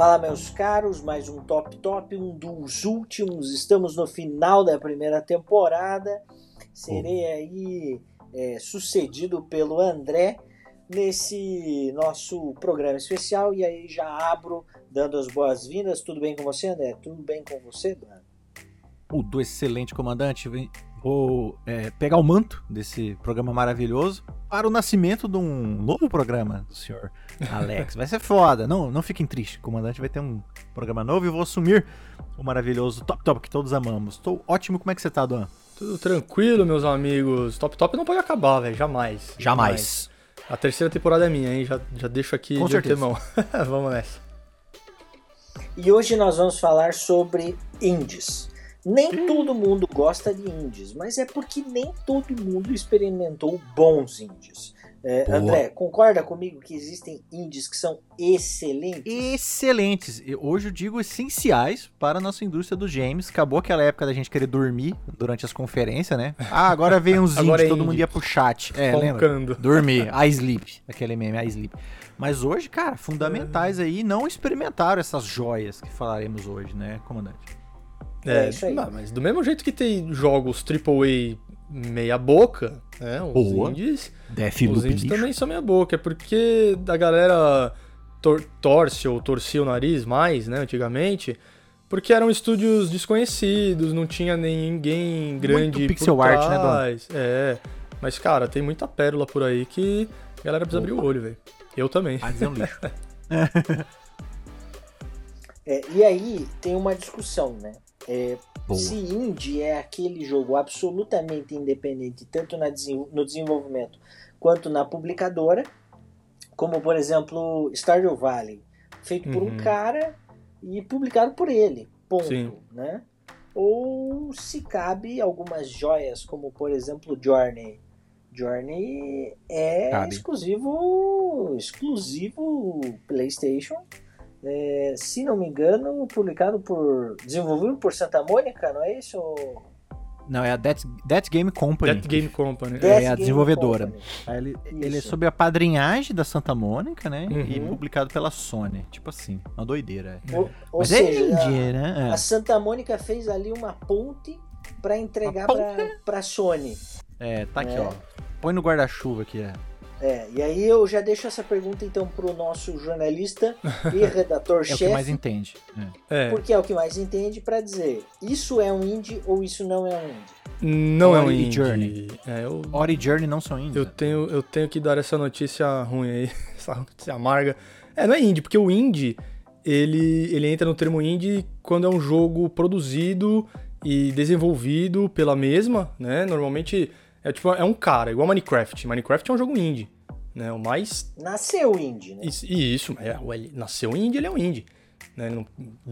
Fala, meus caros, mais um Top Top, um dos últimos. Estamos no final da primeira temporada. Serei aí é, sucedido pelo André nesse nosso programa especial. E aí já abro dando as boas-vindas. Tudo bem com você, André? Tudo bem com você, Dan? Tudo excelente, comandante. Vou é, pegar o manto desse programa maravilhoso para o nascimento de um novo programa do senhor Alex. Vai ser foda. Não, não fiquem tristes. O comandante vai ter um programa novo e vou assumir o maravilhoso Top Top que todos amamos. Estou ótimo. Como é que você tá, Duan? Tudo tranquilo, meus amigos. Top Top não pode acabar, velho. Jamais. Jamais. A terceira temporada é minha, hein? Já, já deixo aqui Com de certeza. vamos nessa. E hoje nós vamos falar sobre indies. Nem todo mundo gosta de indies, mas é porque nem todo mundo experimentou bons indies. É. André, concorda comigo que existem indies que são excelentes? Excelentes. E Hoje eu digo essenciais para a nossa indústria dos games. Acabou aquela época da gente querer dormir durante as conferências, né? Ah, agora veio uns Agora indies, é todo indie. mundo ia pro chat. É, lembra? Roncando. Dormir, I sleep, aquele meme, I sleep. Mas hoje, cara, fundamentais aí não experimentaram essas joias que falaremos hoje, né, comandante? É, isso aí. não, mas do mesmo jeito que tem jogos AAA meia boca, né? Os Boa. indies, Deathloop os indies lixo. também são meia boca. É porque a galera tor- torce ou torcia o nariz mais, né, antigamente, porque eram estúdios desconhecidos, não tinha nem ninguém grande pixel por art, né, Dom? trás. É, mas cara, tem muita pérola por aí que a galera precisa abrir o olho, velho. Eu também. Ah, dizer um lixo. É, e aí tem uma discussão, né? É, se indie é aquele jogo absolutamente independente, tanto na no desenvolvimento quanto na publicadora, como por exemplo Stardew Valley, feito por um Uhum. cara e publicado por ele, ponto, Sim. né? Ou se cabe algumas joias, como por exemplo Journey. Journey é Cabe. exclusivo, exclusivo PlayStation. É, se não me engano, publicado por. desenvolvido por Santa Mônica, não é isso? Não, é a Death, Death Game Company. Death Game Company. É, Death a Game desenvolvedora. Company. Ele, ele é sob a padrinhagem da Santa Mônica, né? E Uhum. publicado pela Sony. Tipo assim, uma doideira. É. Ou, ou Mas seja, é a- indie, né? a, É. Santa Mônica fez ali uma ponte para entregar para pra Sony. É, tá aqui, É. ó. Põe no guarda-chuva aqui, é. É, e aí eu já deixo essa pergunta então pro nosso jornalista e É o que mais redator-chefe, entende. É. É, porque é o que mais entende, para dizer isso é um indie ou isso não é um indie. não é um Ori indie. Journey. É, eu, Ori e Journey não são indies. eu, né? tenho, eu tenho que dar essa notícia ruim aí, essa notícia amarga. É, não é indie, porque o indie, ele, ele entra no termo indie quando é um jogo produzido e desenvolvido pela mesma, né? Normalmente é tipo, é um cara, igual Minecraft. Minecraft é um jogo indie, né? O mais Nasceu indie, né? Isso, e isso, é, o- ele nasceu indie, ele é um indie. Né?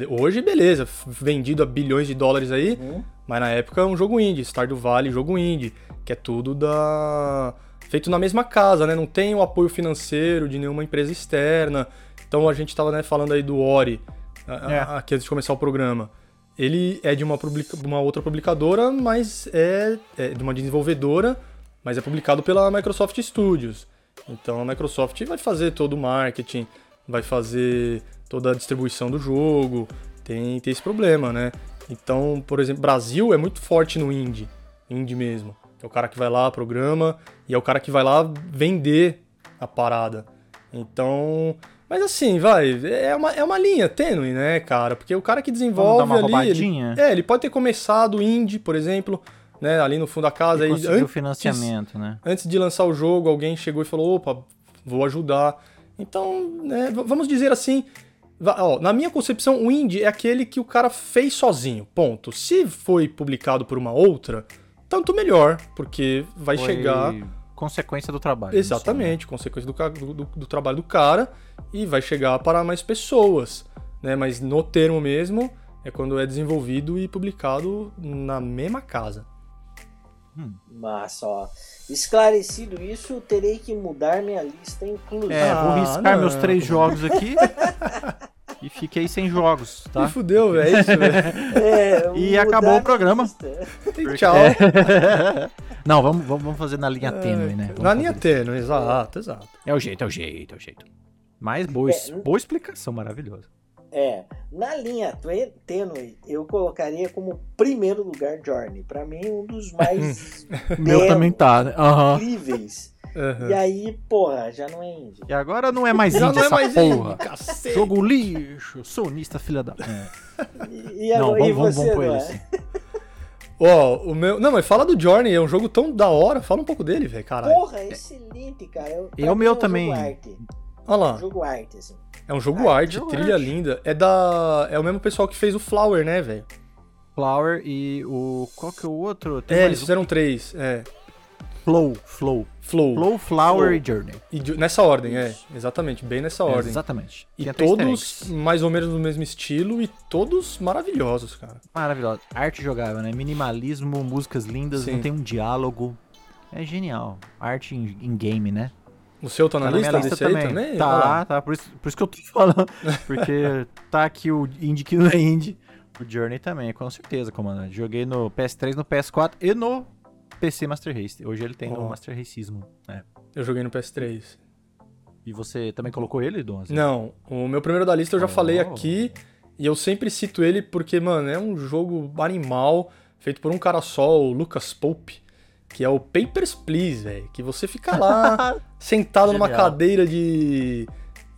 Hoje, beleza, vendido a bilhões de dólares aí, Uhum. mas na época é um jogo indie, Stardew Valley, jogo indie, que é tudo da feito na mesma casa, né? Não tem o apoio financeiro de nenhuma empresa externa. Então a gente tava né, falando aí do Ori, a- a- É. aqui antes de começar o programa. Ele é de uma, publica- uma outra publicadora, mas é, é de uma desenvolvedora, mas é publicado pela Microsoft Studios. Então a Microsoft vai fazer todo o marketing, vai fazer toda a distribuição do jogo, tem, tem esse problema, né? Então, por exemplo, Brasil é muito forte no indie, indie mesmo. É o cara que vai lá, programa, e é o cara que vai lá vender a parada. Então, mas assim, vai, é uma, é uma linha tênue, né, cara? Porque o cara que desenvolve Vamos dar uma ali, ele, é, ele pode ter começado indie, por exemplo, né, ali no fundo da casa, E aí, conseguiu antes- financiamento, né? antes de lançar o jogo, alguém chegou e falou: opa, vou ajudar. Então, né, vamos dizer assim. ó, na minha concepção, o indie é aquele que o cara fez sozinho. Ponto. Se foi publicado por uma outra, tanto melhor, porque vai Foi chegar. Consequência do trabalho. Exatamente, consequência do, do- do- trabalho do cara e vai chegar para mais pessoas. Né? Mas no termo mesmo, é quando é desenvolvido e publicado na mesma casa. Mas ó, esclarecido isso, terei que mudar minha lista inclusive. É, vou Ah, riscar não. meus três jogos aqui e fiquei sem jogos, tá? Me fudeu, velho. É isso, velho. É, E acabou o programa. lista. Tchau. Não, vamos, vamos fazer na linha tênue, né? Vamos Na linha isso. tênue, exato, exato. É o jeito, é o jeito, é o jeito. Mas boa, É, boa explicação, maravilhosa. É, na linha tênue, eu colocaria como primeiro lugar Journey. Pra mim, um dos mais Meu também tá, né? Aham. incríveis. Aham. E aí, porra, já não é indie. E agora não é mais Já indie não é essa mais porra. indie, cacete. Jogo lixo, sonista filha da... É. E, e Não, agora, e vamos, vamos, você, vamos pôr ele Eduardo? assim. Ó, o meu. Não, mas fala do Journey, é um jogo tão da hora. Fala um pouco dele, velho, caralho. Porra, excelente, cara. Eu, pra E o meu é um também. Jogo arte. Olha Um lá. jogo arte, assim. É um jogo arte, jogo trilha arte. linda. É da. É o mesmo pessoal que fez o Flower, né, velho? Flower e o... Qual que é o outro? Tem É, mais eles um. fizeram três. É. Flow, Flow. Flow. Flow, Flower Flow. e Journey. E nessa ordem, é. Isso. Exatamente, bem nessa ordem. Exatamente. E todos mais ou menos no mesmo estilo e todos maravilhosos, cara. Maravilhoso. Arte jogável, né? Minimalismo, músicas lindas, Sim. não tem um diálogo. É genial. Arte em, game, né? O seu tá na, Tá na lista, minha lista desse também. aí também? Tá, lá. tá. Por isso, por isso que eu tô falando. Porque tá aqui o indie que não é indie. O Journey também, com certeza, comandante. Joguei no PS3, no PS4 e no PC Master Race. Hoje ele tem no Ó. Master Racismo. né? Eu joguei no PS3. E você também colocou ele, Donzi? Não, o meu primeiro da lista eu já Oh. falei aqui e eu sempre cito ele porque, mano, é um jogo animal feito por um cara só, o Lucas Pope, que é o Papers, Please, velho. Que você fica lá sentado numa Genial. cadeira de,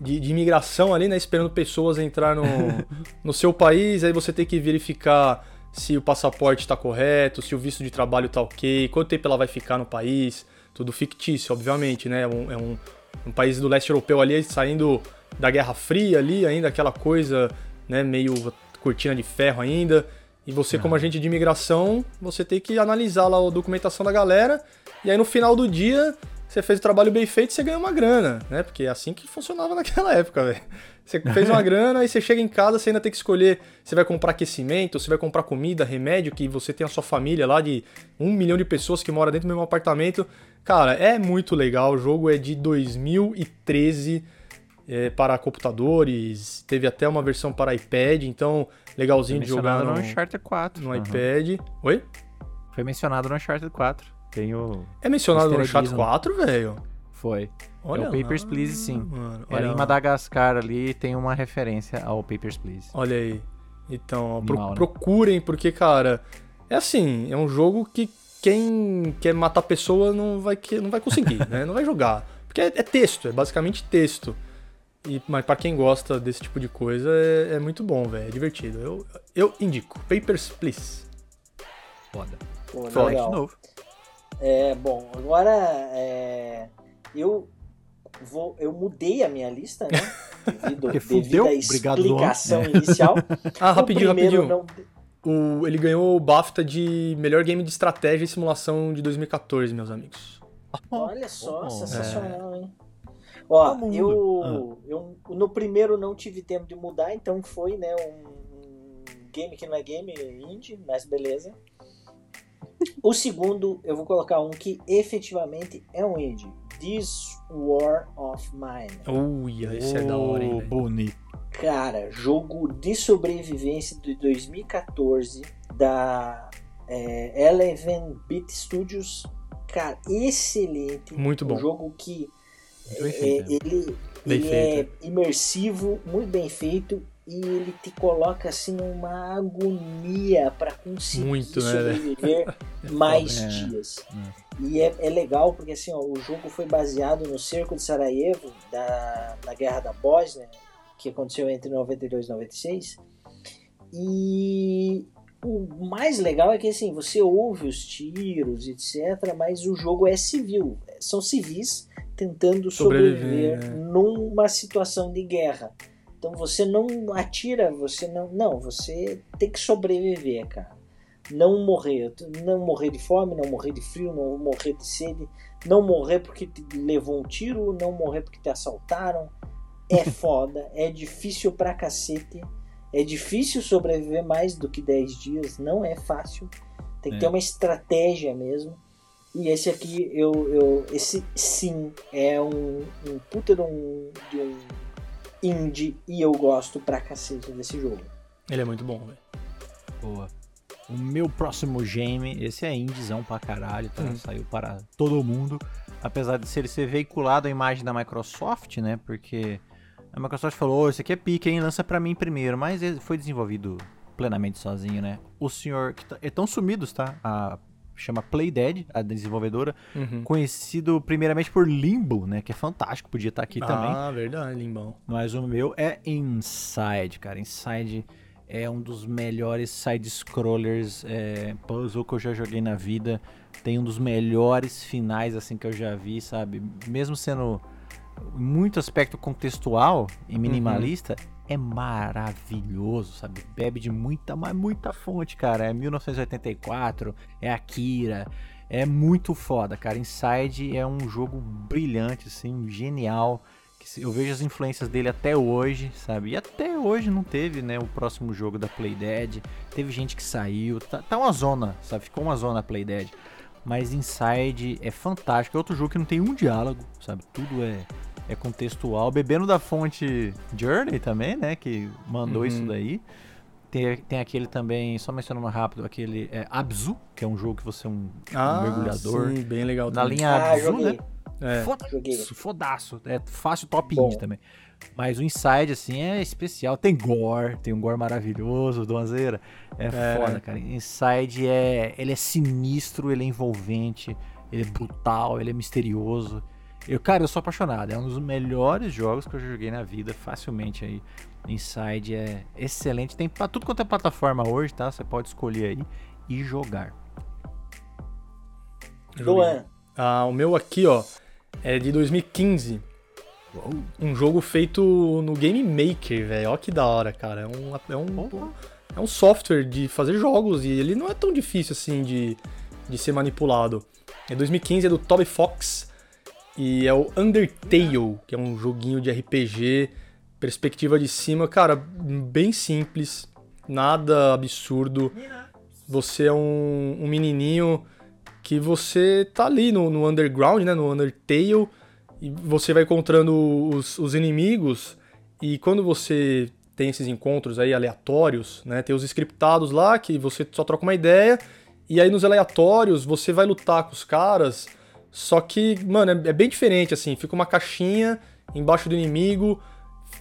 de, de imigração ali, né, esperando pessoas entrar no, no seu país, aí você tem que verificar se o passaporte tá correto, se o visto de trabalho tá ok, quanto tempo ela vai ficar no país, tudo fictício, obviamente, né? É um, é um, um país do leste europeu ali saindo da Guerra Fria ali, ainda aquela coisa, né, meio cortina de ferro ainda. E você, como agente de imigração, você tem que analisar lá a documentação da galera. E aí no final do dia, você fez o trabalho bem feito e você ganha uma grana, né? Porque é assim que funcionava naquela época, velho. Você fez uma grana e você chega em casa, você ainda tem que escolher se vai comprar aquecimento, se vai comprar comida, remédio, que você tem a sua família lá de um milhão de pessoas que mora dentro do mesmo apartamento. Cara, é muito legal. O jogo é de 2013 é, para computadores, teve até uma versão para iPad, então legalzinho de jogar mencionado no, no Uncharted 4. no Aham. iPad. Oi? Foi mencionado no Uncharted 4. Tem o... É mencionado no Chat eggs, 4, velho? Foi. Olha é o Papers, lá, Please, sim. Mano, Era olha, em. Madagascar ali, tem uma referência ao Papers, Please. olha aí. Então, ó, pro- né? procurem, porque, cara, é assim, é um jogo que quem quer matar pessoa não vai, que- não vai conseguir, né? Não vai jogar. Porque é, é texto, é basicamente texto. E, mas pra quem gosta desse tipo de coisa, é, é muito bom, velho. É divertido. Eu, eu indico. Papers, Please. Foda. Pô, Fala De novo. É, bom, agora é, eu vou, eu mudei a minha lista, né? Devido, Porque devido fudeu? à Obrigado, explicação Luan. inicial. Ah, O rapidinho, rapidinho. não- O, ele ganhou o BAFTA de melhor game de estratégia e simulação de 2014, meus amigos. Olha só, Oh, sensacional, hein? Ó, Todo mundo. eu, eu no primeiro não tive tempo de mudar, então foi, né, um, um game que não é game, é indie, mas beleza. O segundo, eu vou colocar um que efetivamente é um indie. This War of Mine. Uia, esse é da hora, hein, bonito. Cara, jogo de sobrevivência de 2014 da é, Eleven Beat Studios. Cara, excelente. Muito bom. Um jogo que é, feito, né? ele, Bem ele feito. é imersivo, muito bem feito e ele te coloca assim numa agonia para conseguir Muito, né, sobreviver mais É. dias. E é, é legal porque assim, ó, o jogo foi baseado no cerco de Sarajevo da, na Guerra da Bósnia, que aconteceu entre 92 e 96. E o mais legal é que assim, você ouve os tiros, etc, mas o jogo é civil. São civis tentando Sobreviver, sobreviver né? numa situação de guerra. Então você não atira, você não. Não, você tem que sobreviver, cara. Não morrer. Não morrer de fome, não morrer de frio, não morrer de sede, não morrer porque te levou um tiro, não morrer porque te assaltaram. É foda, é difícil pra cacete. É difícil sobreviver mais do que 10 dias, não é fácil. Tem que É. ter uma estratégia mesmo. E esse aqui, eu, eu esse sim é um, um puta de um, de um indie e eu gosto pra cacete desse jogo. Ele é muito bom, velho. Boa. O meu próximo game, esse é indiezão pra caralho, tá? Hum. Saiu para todo mundo. Apesar de ser, ser veiculado a imagem da Microsoft, né? Porque A Microsoft falou, oh, esse aqui é pique, hein? Lança pra mim primeiro. Mas ele foi desenvolvido plenamente sozinho, né? O senhor... que tá, Estão sumidos, tá? A chama Playdead, a desenvolvedora, uhum. conhecido primeiramente por Limbo, né? Que é fantástico, podia estar tá aqui ah, também. Ah, verdade, Limbão. Mas o meu é Inside, cara. Inside é um dos melhores side-scrollers é, puzzle que eu já joguei na vida. Tem um dos melhores finais, assim, que eu já vi, sabe? Mesmo sendo muito aspecto contextual e minimalista, uhum é maravilhoso, sabe? Bebe de muita, mas muita fonte, cara. É 1984, é Akira, é muito foda, cara. Inside é um jogo brilhante, assim, genial. Eu vejo as influências dele até hoje, sabe? E até hoje não teve, né, o próximo jogo da Playdead. Teve gente que saiu, tá, tá uma zona, sabe? Ficou uma zona Playdead. Mas Inside é fantástico. É outro jogo que não tem um diálogo, sabe? Tudo é é contextual. Bebendo da fonte Journey também, né? Que mandou uhum. isso daí. Tem, tem aquele também, só mencionando rápido, aquele é, Abzu, que é um jogo que você é um, ah, um mergulhador. Sim, bem legal Na também. linha ah, Abzu, joguei. né? É. Fodaço, fodaço. É fácil top Bom. indie também. Mas o Inside, assim, é especial. Tem gore, tem um gore maravilhoso, Donzeira. É, é foda, cara. Inside é. Ele é sinistro, ele é envolvente, ele é brutal, ele é misterioso. Eu, cara, eu sou apaixonado. É um dos melhores jogos que eu joguei na vida, facilmente aí. Inside é excelente. Tem pra tudo quanto é plataforma hoje, tá? Você pode escolher aí e jogar. Luan. Ah, o meu aqui, ó, é de 2015. Uou. Um jogo feito no Game Maker, velho. Ó que da hora, cara. É um, é um, é um software de fazer jogos e ele não é tão difícil assim de, de ser manipulado. É 2015, é do Toby Fox. E é o Undertale, que é um joguinho de RPG, perspectiva de cima, cara, bem simples, nada absurdo. Você é um, um menininho que você tá ali no, no, underground, né, no Undertale, e você vai encontrando os, os inimigos, e quando você tem esses encontros aí aleatórios, né, tem os scriptados lá que você só troca uma ideia, e aí nos aleatórios você vai lutar com os caras só que, mano, é, é bem diferente, assim. Fica uma caixinha embaixo do inimigo,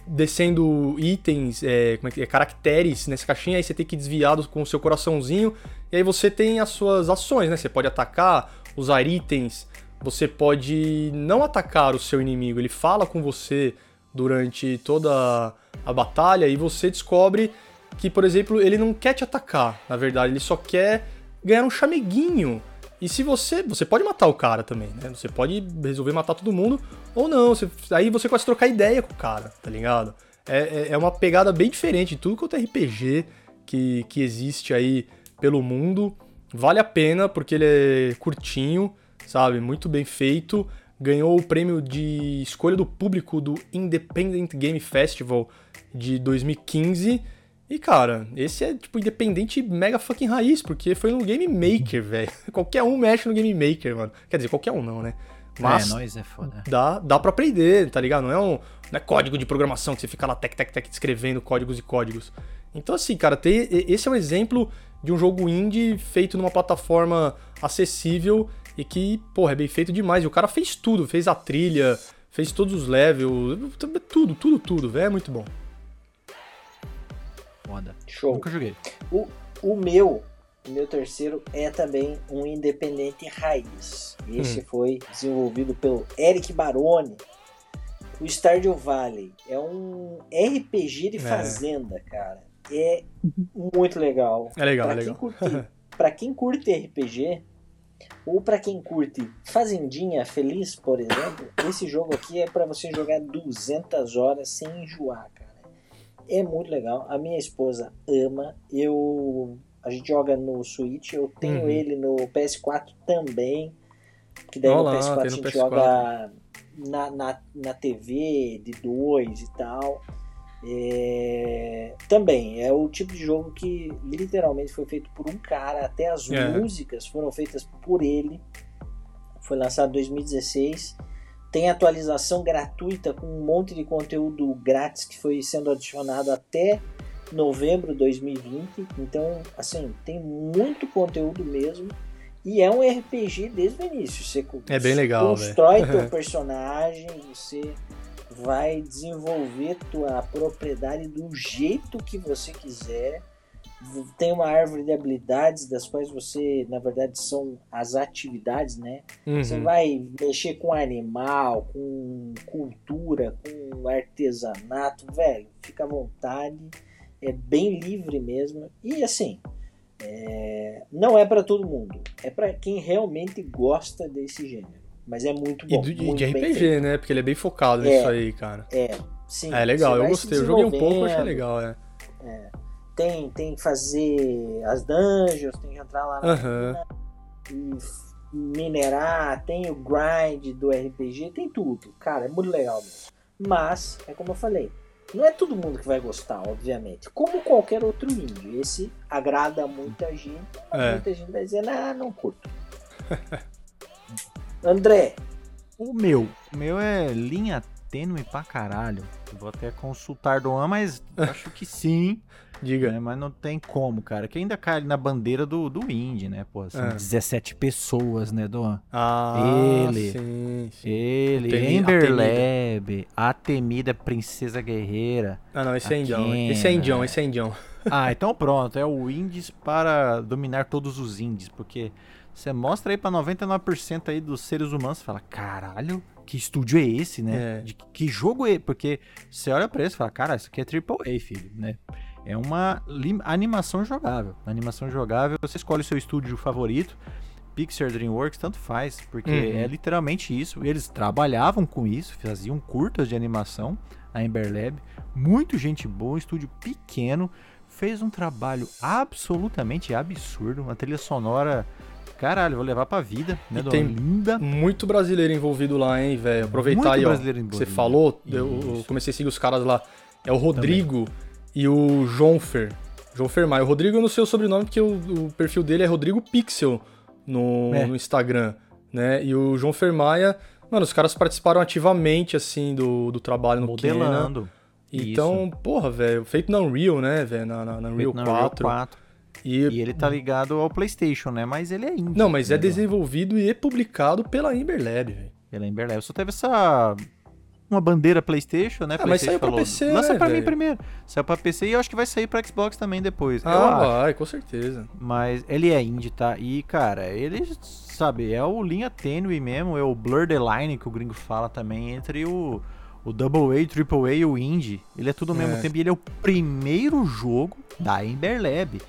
descendo itens, é, como é que é, caracteres nessa caixinha, aí você tem que desviar com o seu coraçãozinho, e aí você tem as suas ações, né? Você pode atacar, usar itens, você pode não atacar o seu inimigo, ele fala com você durante toda a batalha e você descobre que, por exemplo, ele não quer te atacar, na verdade, ele só quer ganhar um chameguinho e se você. Você pode matar o cara também, né? Você pode resolver matar todo mundo ou não. Você, aí você a trocar ideia com o cara, tá ligado? É, é, é uma pegada bem diferente de tudo quanto é RPG que, que existe aí pelo mundo. Vale a pena porque ele é curtinho, sabe? Muito bem feito. Ganhou o prêmio de escolha do público do Independent Game Festival de 2015 e, cara, esse é, tipo, independente mega fucking raiz, porque foi no Game Maker, velho. Qualquer um mexe no Game Maker, mano. Quer dizer, qualquer um não, né? Mas é, nós é foda. Dá, dá pra aprender, tá ligado? Não é, um, não é código de programação que você fica lá tec, tec, tec, escrevendo códigos e códigos. Então, assim, cara, esse é um exemplo de um jogo indie feito numa plataforma acessível e que, porra, é bem feito demais. E o cara fez tudo, fez a trilha, fez todos os levels, tudo, tudo, tudo, velho. É muito bom foda. Show. Nunca joguei. O, o meu, o meu terceiro é também um independente raiz. Esse hum. foi desenvolvido pelo Eric Baroni. O Stardew Valley é um RPG de é. fazenda, é. cara. É muito legal. É legal, pra é legal. Quem curte, pra quem curte RPG, ou para quem curte Fazendinha Feliz, por exemplo, esse jogo aqui é para você jogar 200 horas sem enjoar, é muito legal. A minha esposa ama. Eu a gente joga no Switch, eu tenho uhum. ele no PS4 também. Que daí Olá, no PS4 a gente PS4. joga na, na, na TV de dois e tal. É... Também é o tipo de jogo que literalmente foi feito por um cara, até as é. músicas foram feitas por ele. Foi lançado em 2016 tem atualização gratuita com um monte de conteúdo grátis que foi sendo adicionado até novembro de 2020. Então, assim, tem muito conteúdo mesmo. E é um RPG desde o início. Você é bem legal, constrói teu personagem, você vai desenvolver tua propriedade do jeito que você quiser. Tem uma árvore de habilidades das quais você, na verdade, são as atividades, né? Uhum. Você vai mexer com animal, com cultura, com artesanato, velho, fica à vontade, é bem livre mesmo. E assim, é, não é para todo mundo, é para quem realmente gosta desse gênero. Mas é muito bom. E, do, muito de RPG, né? Porque ele é bem focado É. nisso aí, cara. É, sim. É legal, eu gostei. Eu joguei um pouco, achei legal, é. Tem, tem que fazer as dungeons, tem que entrar lá na Aham. e minerar, tem o grind do RPG, tem tudo. Cara, é muito legal mesmo. Mas, é como eu falei, não é todo mundo que vai gostar, obviamente. Como qualquer outro indie. Esse agrada muita gente, mas É. muita gente vai dizer, ah, não curto. André, O meu. O meu é linha tênue pra caralho. Vou até consultar do An, mas acho que sim. Diga. né? Mas não tem como, cara. Que ainda cai ali na bandeira do, do indie, né? Pô, são É. 17 pessoas, né, Doan? Ah, Ele. sim, sim. Ele, Temi- Ember a Lab, a temida Princesa Guerreira. Ah, não, esse é indião. Esse é indião, esse é indião. Ah, então pronto. É o indies para dominar todos os indies. Porque você mostra aí pra 99% aí dos seres humanos fala, caralho, que estúdio é esse, né? É. De que, jogo é? Porque você olha pra isso e fala, cara, isso aqui é AAA, filho, né? É uma animação jogável. Animação jogável, você escolhe o seu estúdio favorito. Pixar, DreamWorks, tanto faz, porque Uhum. é literalmente isso. Eles trabalhavam com isso, faziam curtas de animação, a Ember Lab. Muito gente boa, um estúdio pequeno, fez um trabalho absolutamente absurdo, uma trilha sonora, caralho, vou levar pra vida, né, E tem linda. Muito brasileiro envolvido lá, hein, velho. Aproveitar Muito aí, ó. que Você envolvido. falou, eu, eu Isso. comecei a seguir os caras lá. É o Rodrigo e o Jonfer. Jonfer Maia. O Rodrigo eu não sei o sobrenome, porque o, o perfil dele é Rodrigo Pixel no, É. no Instagram, né? E o João Fermaia, mano, os caras participaram ativamente, assim, do, do trabalho no Kena. modelando. Então, porra, velho, feito na Unreal, né, velho? Na, na, na Unreal Feito na 4. 4. E, E ele tá ligado ao PlayStation, né? Mas ele é indie. Não, mas é né, desenvolvido e é publicado pela Ember Lab, velho. Pela Ember Lab. Só teve essa. Uma bandeira PlayStation, né? Ah, mas PlayStation saiu pra falou, PC, Lança né, pra mim velho? primeiro. Saiu pra PC e eu acho que vai sair pra Xbox também depois. Ah, vai, com certeza. Mas ele é indie, tá? E, cara, ele, sabe, é o linha tênue mesmo, é o blur the line que o gringo fala também, entre o, o Double A, Triple A e o indie. Ele é tudo ao mesmo É. tempo e ele é o primeiro jogo da Ember Lab.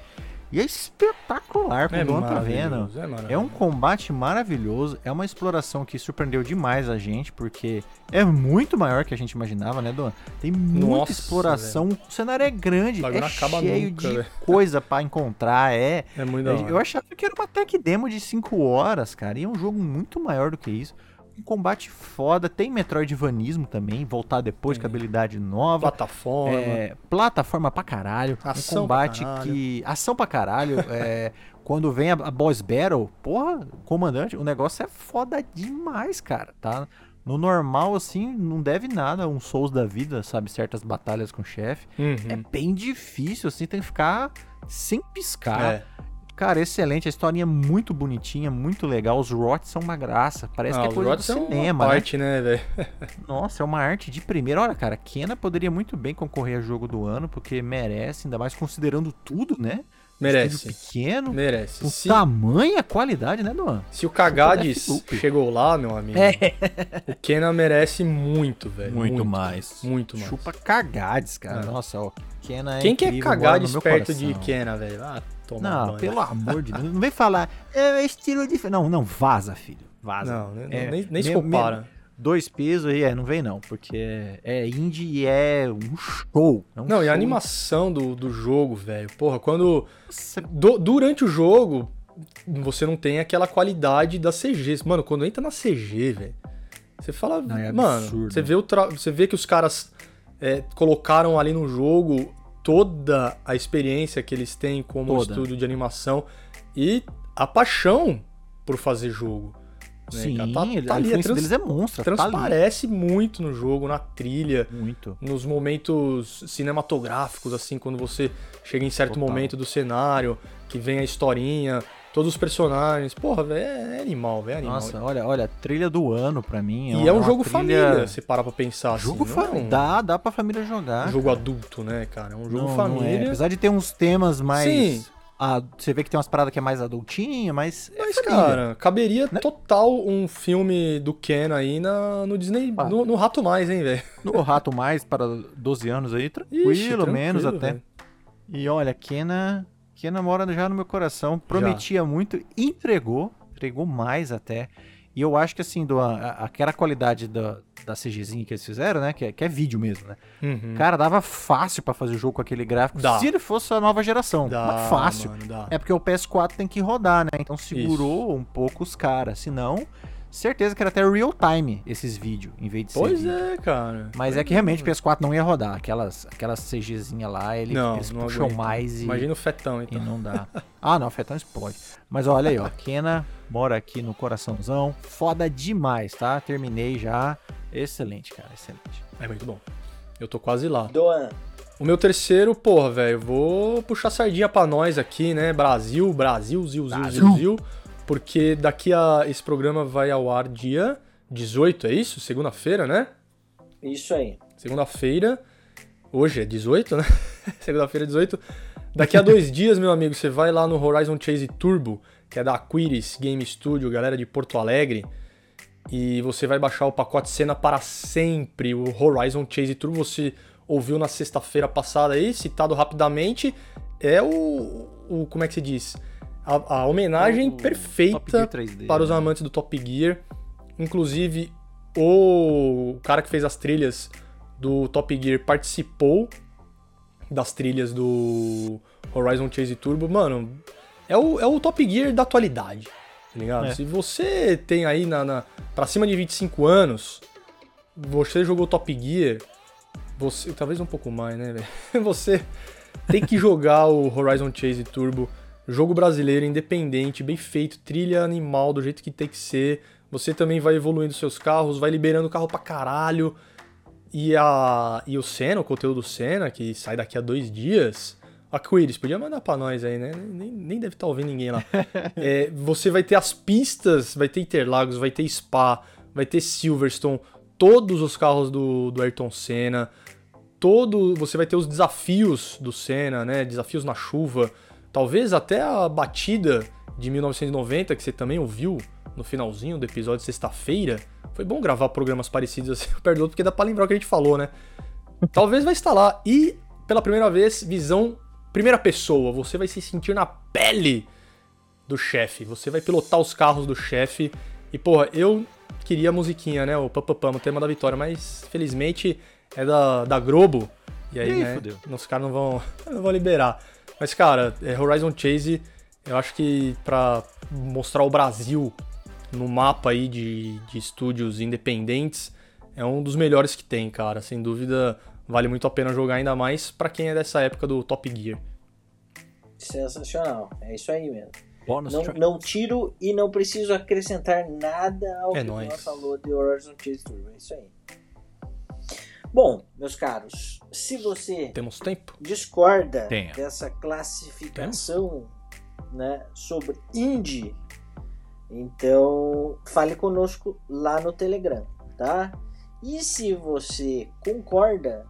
E é espetacular, como É o tá vendo. é É um combate maravilhoso, é uma exploração que surpreendeu demais a gente, porque é muito maior que a gente imaginava, né, Duan? Tem muita Nossa, exploração, o cenário é grande, é cheio nunca, de velho. coisa pra encontrar, é... É muito hora. Eu achava que era uma tech demo de 5 horas, cara, e é um jogo muito maior do que isso. Um combate foda, tem Metroidvanismo também, voltar depois com habilidade nova. Plataforma. É, plataforma pra caralho. Ação um combate caralho. que. Ação pra caralho. é, quando vem a, a boss battle, porra, comandante, o negócio é foda demais, cara, tá? No normal, assim, não deve nada um Souls da vida, sabe? Certas batalhas com o chefe. Uhum. É bem difícil, assim, tem que ficar sem piscar. É. Cara, excelente. A historinha é muito bonitinha, muito legal. Os rots são uma graça. Parece Ah, que é coisa do cinema, uma né? parte, né, velho? Nossa, é uma arte de primeira. Olha, cara, Kena poderia muito bem concorrer a jogo do ano, porque merece, ainda mais considerando tudo, né? Merece. Pequeno, Merece. com Se, tamanha qualidade, né, Duan? se o Kagades chegou lá, meu amigo, o Kena merece muito, velho. Muito mais. Muito mais. Chupa cagades, cara. É. Nossa, ó, Kena é Quem que é Kagades perto de coração. Kena, velho? Ah, toma Não, banho. pelo amor de Deus. Não vem falar, é estilo diferente. Não, não, vaza, filho. Vaza. Não, nem, É, nem, nem se compara. Dois pesos aí, é, não vem não, porque é, é indie e é um show. É um Não, e a show. animação do, do jogo, velho. Porra, quando. Du- durante o jogo, você não tem aquela qualidade da CG. Mano, quando entra na CG, velho. Você fala. Não, é mano, absurdo. você vê, o tra- você vê que os caras é, colocaram ali no jogo toda a experiência que eles têm como Toda. estúdio de animação e a paixão por fazer jogo. né, Sim, cara? Tá- tá a ali, é influência trans- deles é monstra, tá transparece muito no jogo, na trilha Muito. nos momentos cinematográficos, assim, quando você chega em certo Total. momento do cenário, que vem a historinha. Todos os personagens. Porra, velho, é, é animal, velho, é animal. Nossa, olha, olha, trilha do ano pra mim. e é um uma jogo trilha- família, se parar pra pensar Jogo assim. não é família. um- Dá, dá pra família jogar. um jogo adulto, né, cara? É um jogo Não, não é. família. Apesar de ter uns temas mais. Sim. Ah, você vê que tem umas paradas que é mais adultinha, mas. é Mas, família. cara, caberia Né? total um filme do Ken aí na, no Disney, Ah. no, no Rato Mais, hein, velho? No Rato Mais para 12 anos aí, tranquilo, Ixi, tranquilo, menos até. E olha, Kena, Kena mora já no meu coração. Prometia muito, entregou, entregou mais até. E eu acho que assim, do, a- aquela qualidade da, da CGzinha que eles fizeram, né? Que é, que é vídeo mesmo, né? Uhum. Cara, dava fácil pra fazer o jogo com aquele gráfico Dá. se ele fosse a nova geração. Dá, fácil. mano. É porque o PS4 tem que rodar, né? Então segurou um pouco os caras. Senão, certeza que era até real time esses vídeos, em vez de ser Pois vídeo. é, cara. Mas é que realmente o PS4 não ia rodar. Aquelas, aquelas CGzinha lá, ele, Não, eles não puxam aguenta. mais e, Imagina o fetão, e então. não dá. Ah, não, Fetão explode. Mas olha aí, ó. Kena mora aqui no coraçãozão. Foda demais, tá? Terminei já. Excelente, cara. Excelente. É muito bom. Eu tô quase lá. Doan, O meu terceiro, porra, velho, vou puxar sardinha pra nós aqui, né? Brasil, Brasil, Zil, Zil, Brasil. Zil, Zil. Porque daqui a. Esse programa vai ao ar dia 18, é isso? Segunda-feira, né? isso aí. Segunda-feira. Hoje é 18, né? Segunda-feira é 18. Daqui a dois dias, meu amigo, você vai lá no Horizon Chase Turbo, que é da Aquiris Game Studio, galera de Porto Alegre. E você vai baixar o pacote cena para sempre. O Horizon Chase Turbo você ouviu na sexta-feira passada aí, citado rapidamente. É o. o como é que se diz? A, a homenagem O perfeita Gear 3D, para os né? amantes do Top Gear. Inclusive, o cara que fez as trilhas do Top Gear participou das trilhas do Horizon Chase Turbo. Mano, é o, é o Top Gear da atualidade, tá ligado? É. Se você tem aí na, na, pra cima de 25 anos, você jogou Top Gear, você, talvez um pouco mais, né, velho? Você tem que jogar o Horizon Chase Turbo, jogo brasileiro, independente, bem feito, trilha animal, do jeito que tem que ser. Você também vai evoluindo seus carros, vai liberando carro pra caralho. E, a, e o Senna, o conteúdo do Senna, que sai daqui a dois dias. A Quiris, podia mandar pra nós aí, né? Nem, nem deve estar ouvindo ninguém lá. É, você vai ter as pistas, vai ter Interlagos, vai ter Spa, vai ter Silverstone, todos os carros do, do Ayrton Senna. Todo, você vai ter os desafios do Senna, né? Desafios na chuva. Talvez até a batida de 1990, que você também ouviu no finalzinho do episódio de sexta-feira. Foi bom gravar programas parecidos assim perto do outro, porque dá pra lembrar o que a gente falou, né? Talvez vai estar lá. E, pela primeira vez, visão primeira pessoa. Você vai se sentir na pele do chefe. Você vai pilotar os carros do chefe. E, porra, eu queria a musiquinha, né? O Papapam, o tema da vitória. Mas, felizmente, é da, da Globo. E aí, Ih, né? fudeu. Os caras não vão, não vão liberar. Mas, cara, é, Horizon Chase, eu acho que pra mostrar o Brasil no mapa aí de, de estúdios independentes, é um dos melhores que tem, cara. Sem dúvida, vale muito a pena jogar, ainda mais pra quem é dessa época do Top Gear. Sensacional. É isso aí mesmo. Bônus Não, não tiro e não preciso acrescentar nada ao É que o falou de Horizon Chase Turbo. É isso aí. Bom, meus caros, se você Temos tempo? discorda Tenho. dessa classificação né, sobre indie, então fale conosco lá no Telegram, tá? E se você concorda,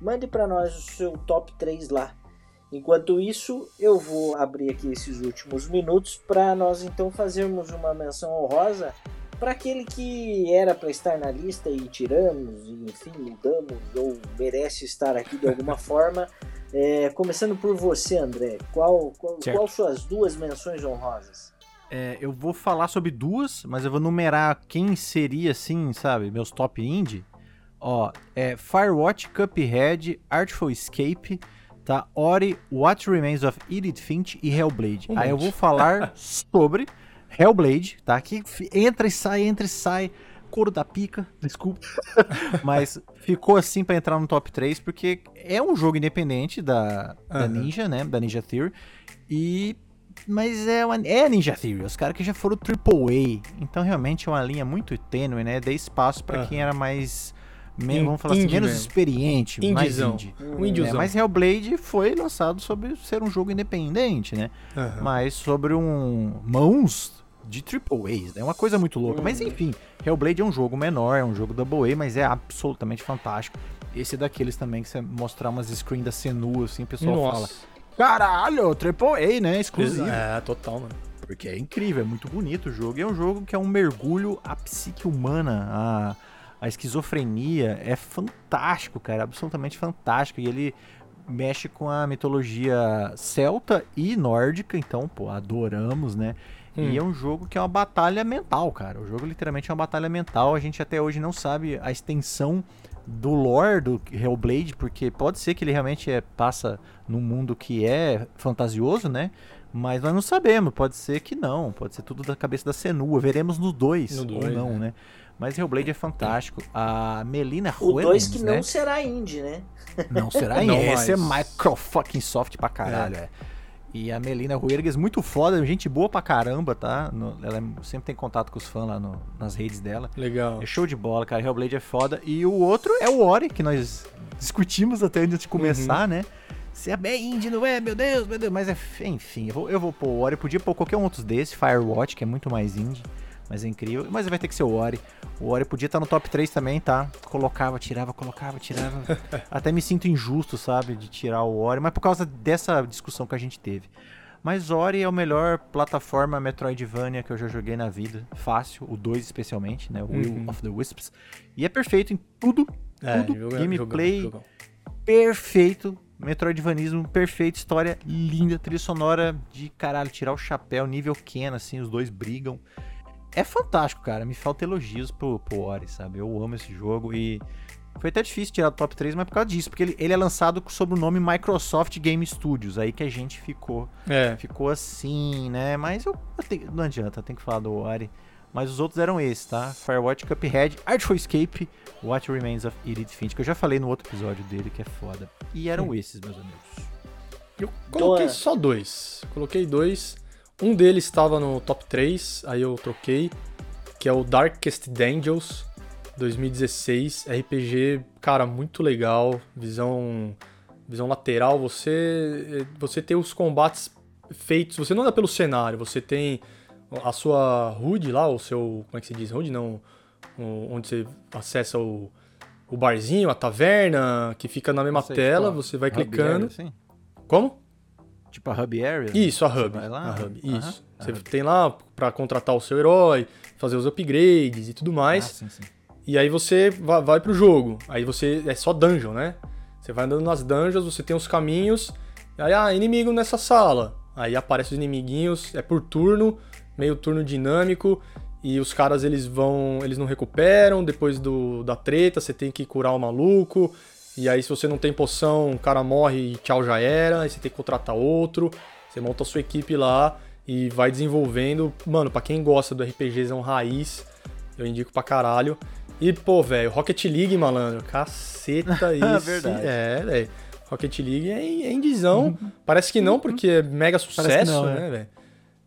mande para nós o seu top 3 lá. Enquanto isso, eu vou abrir aqui esses últimos minutos para nós então fazermos uma menção honrosa para aquele que era para estar na lista e tiramos, e, enfim, mudamos ou merece estar aqui de alguma forma. É, começando por você, André, qual, qual, Certo. qual suas duas menções honrosas? É, eu vou falar sobre duas, mas eu vou numerar quem seria, assim, sabe, meus top indie. Ó, é Firewatch, Cuphead, Artful Escape, tá? Ori, What Remains of Edith Finch e Hellblade. Um Aí eu vou falar sobre Hellblade, tá? Que entra e sai, entra e sai. Couro da pica, desculpa. Mas ficou assim pra entrar no top 3, porque é um jogo independente da, da Aham. Ninja, né? Da Ninja Theory. E mas é, uma, é a Ninja Theory, os caras que já foram AAA. Então realmente é uma linha muito tênue, né? Dei espaço pra Aham. quem era mais men- vamos falar assim, menos experiente, mais Indiezão. indie. Um É, indiezão. mas Hellblade foi lançado sobre ser um jogo independente, né? Aham. Mas sobre um mãos de triple A's, né? Uma coisa muito louca. Mas enfim, Hellblade é um jogo menor, é um jogo double A, mas é absolutamente fantástico. Esse é daqueles também que você mostrar umas screens da Senu, assim, o pessoal fala, Nossa. caralho, triple A, né? Exclusivo. É, total, mano. Porque é incrível, é muito bonito o jogo. E é um jogo que é um mergulho à psique humana, à, à esquizofrenia. É fantástico, cara, absolutamente fantástico. E ele mexe com a mitologia celta e nórdica, então, pô, adoramos, né? Hum. E é um jogo que é uma batalha mental, cara. O jogo literalmente é uma batalha mental. A gente até hoje não sabe a extensão do lore do Hellblade, porque pode ser que ele realmente é, passa num mundo que é fantasioso, né? Mas nós não sabemos, pode ser que não, pode ser tudo da cabeça da Senua. Veremos no 2 No ou não, né? né? Mas Hellblade é fantástico. A Melina O 2 Ruelens, que né? não será indie, né? Não será Não Esse é mais. micro fucking soft pra caralho, é. E a Melina Ruergues, muito foda, gente boa pra caramba, tá? No- ela é- sempre tem contato com os fãs lá no- nas redes dela. Legal. É show de bola, cara. Hellblade é foda. E o outro é o Ori, que nós discutimos até antes de começar, né? Se é bem indie, não é? Meu Deus, meu Deus. Mas é, enfim, eu vou, eu vou pôr o Ori. Podia pôr qualquer um outro desse, Firewatch, que é muito mais indie. Mas é incrível. Mas vai ter que ser o Ori. O Ori podia estar no top 3 também, tá? Colocava, tirava, colocava, tirava. Até me sinto injusto, sabe? De tirar o Ori. Mas por causa dessa discussão que a gente teve. Mas Ori é o melhor plataforma Metroidvania que eu já joguei na vida. Fácil, o 2 especialmente, né? O Will Uhum. of the Wisps. E é perfeito em tudo. É, tudo. Gameplay perfeito. Metroidvanismo perfeito, história linda, trilha sonora de caralho, tirar o chapéu, nível Ken, assim, os dois brigam. É fantástico, cara. Me falta elogios pro, pro Ori, sabe? Eu amo esse jogo e foi até difícil tirar do top 3, mas por causa disso, porque ele, ele é lançado sob o nome Microsoft Game Studios, aí que a gente ficou É, ficou assim, né? Mas eu, eu tenho- não adianta, eu tenho que falar do Ori. Mas os outros eram esses, tá? Firewatch, Cuphead, Artful Escape, What Remains of Edith Finch, que eu já falei no outro episódio dele, que é foda. E eram esses, meus amigos. eu coloquei Dona. só dois. Coloquei dois. Um deles estava no top 3, aí eu troquei, que é o Darkest Angels 2016, RPG, cara, muito legal, visão visão lateral, você você tem os combates feitos, você não anda pelo cenário, você tem a sua HUD lá, o seu, como é que se diz, HUD não, o- onde você acessa o, o barzinho, a taverna, que fica na mesma Sei, tela, tipo, você vai clicando. Area, assim? Como? Tipo a Hub Area? Isso, a Você Hub. vai lá? A Hub, Aham, isso. a Você Hub. tem lá pra contratar o seu herói, fazer os upgrades e tudo Ah, mais. sim, sim. E aí você va- vai pro jogo. Aí você. É só dungeon, né? Você vai andando nas dungeons, você tem os caminhos. Aí, ah, inimigo nessa sala. Aí aparecem os inimiguinhos, é por turno, meio turno dinâmico. E os caras eles vão. Eles não recuperam. Depois do, da treta, você tem que curar o maluco. E aí, se você não tem poção, o cara morre e tchau já era. Aí você tem que contratar outro. Você monta a sua equipe lá e vai desenvolvendo. Mano, pra quem gosta do RPGzão raiz, eu indico pra caralho. E, pô, velho, Rocket League, malandro, caceta esse. Verdade. É, velho. Rocket League é, é indizão. Parece que não, porque é mega sucesso, não, né, é. velho?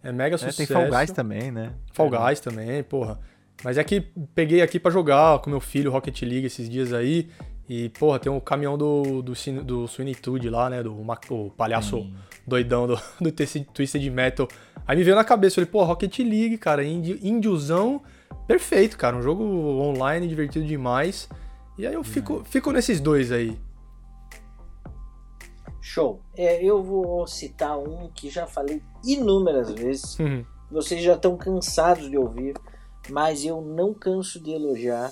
É mega É, sucesso. tem Fall Guys também, né? Fall Guys também, porra. Mas é que peguei aqui pra jogar com meu filho Rocket League esses dias aí. E, porra, tem o caminhão do, do, do Swinitude lá, né? Do o palhaço doidão do, do Twisted- Metal. Aí me veio na cabeça, eu falei, pô, Rocket League, cara, indiozão, perfeito, cara. Um jogo online divertido demais. E aí eu fico, fico nesses dois aí. Show. É, eu vou citar um que já falei inúmeras vezes. Uhum. Vocês já estão cansados de ouvir, mas eu não canso de elogiar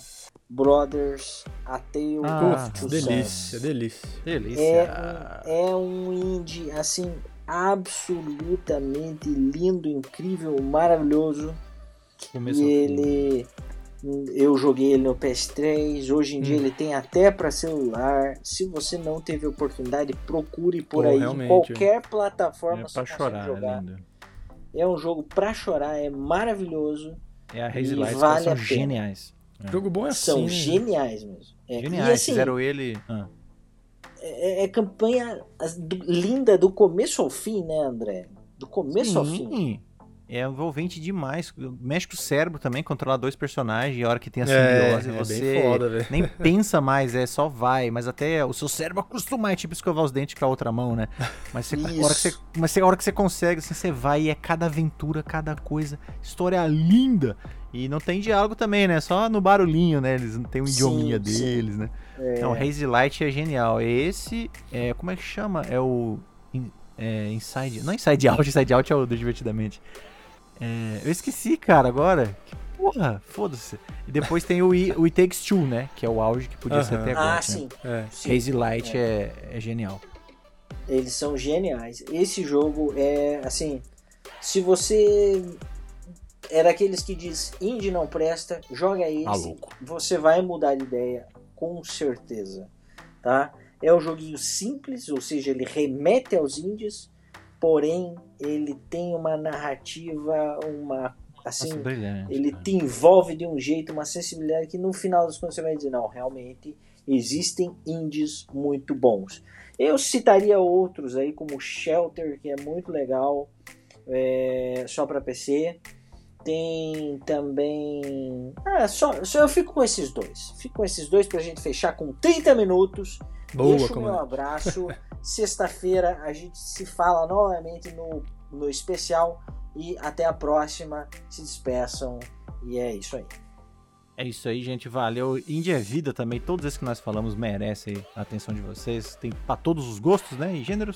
Brothers A Tale Ah, delícia, delícia. Delícia. É, um- é um indie assim absolutamente lindo, incrível, maravilhoso. Começou E ele eu joguei ele no PS3, hoje em dia Hum. ele tem até para celular. Se você não teve oportunidade, procure por Pô, aí realmente. qualquer plataforma É você pra chorar, é jogar. lindo. É um jogo pra chorar, é maravilhoso. É a Hazy E Lights, vale são geniais. É. Jogo bom é assim. São né? geniais mesmo. É, Geniais, E assim, fizeram ele... Ah. é, é campanha linda do começo ao fim, né, André? Do começo ao fim. Sim. é envolvente demais. Mexe com o cérebro também, controlar dois personagens, e a hora que tem a É, simbiose, é você bem foda, nem pensa mais, é só vai, mas até o seu cérebro acostuma, é tipo escovar os dentes com a outra mão, né? Mas, você, a hora que você, mas você- a hora que você consegue, assim, você vai e é cada aventura, cada coisa, história linda. E não tem diálogo também, né? Só no barulhinho, né? Eles não tem um Sim, idiominha sim. deles, né? Então, Hazy Light é genial. Esse, é, como é que chama? É o é, Inside... Não Inside Out, Inside Out é o do Divertidamente. É, eu esqueci, cara, agora. Que porra, foda-se. E depois tem o, I, o It Takes Two, né? Que é o auge que podia ser Aham. até agora. Ah, né? sim. É. sim. Hazy Light é, é genial. Eles são geniais. Esse jogo é assim. Se você é daqueles que diz indie não presta, joga esse. Maluco. Você vai mudar de ideia com certeza, tá? É um joguinho simples, ou seja, ele remete aos indies, porém ele tem uma narrativa, uma assim, Nossa, ele cara. te envolve de um jeito, uma sensibilidade que no final das contas você vai dizer, não, realmente existem indies muito bons. Eu citaria outros aí, como Shelter, que é muito legal, é, só para PC. Tem também. Ah, só, só eu fico com esses dois. Fico com esses dois pra gente fechar com 30 minutos. Boa, Deixo o meu abraço. Sexta-feira a gente se fala novamente no, no especial. E até a próxima. Se despeçam. E é isso aí. É isso aí, gente. Valeu. Indie é vida também. Todos esses que nós falamos merecem a atenção de vocês. Tem pra todos os gostos, né? E gêneros.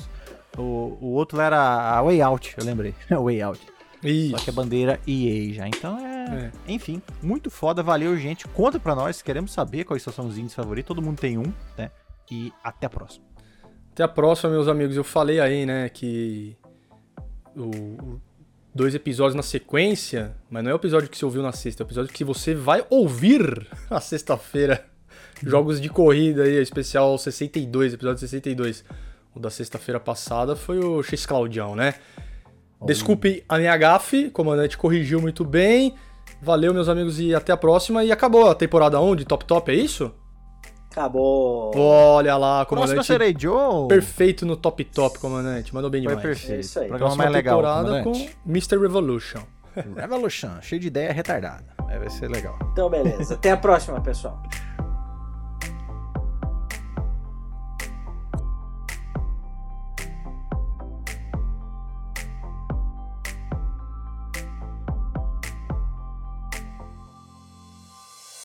O, o outro era a Way Out, eu lembrei. Way Out. Isso. Só que é bandeira EA já. Então é, Enfim, muito foda. Valeu, gente. Conta pra nós. Queremos saber quais são os indies favoritos. Todo mundo tem um, né? E até a próxima. Até a próxima, meus amigos. Eu falei aí, né, que o, dois episódios na sequência, mas não é o episódio que você ouviu na sexta, é o episódio que você vai ouvir na sexta-feira. Jogos de corrida aí, especial 62, episódio 62. O da sexta-feira passada foi o X Claudião, né? Desculpe a minha gafe, o comandante corrigiu muito bem. Valeu, meus amigos, e até a próxima. E acabou a temporada onde? Top Top, é isso? Acabou. Olha lá, Próxima comandante. serei Joe. Perfeito no top top, comandante. Mandou bem Foi demais. perfeito. É isso aí. Programa Próxima mais legal, temporada com. Mr. Revolution. Revolution, cheio de ideia retardada. É, vai ser legal. Então, beleza. Até a próxima, pessoal.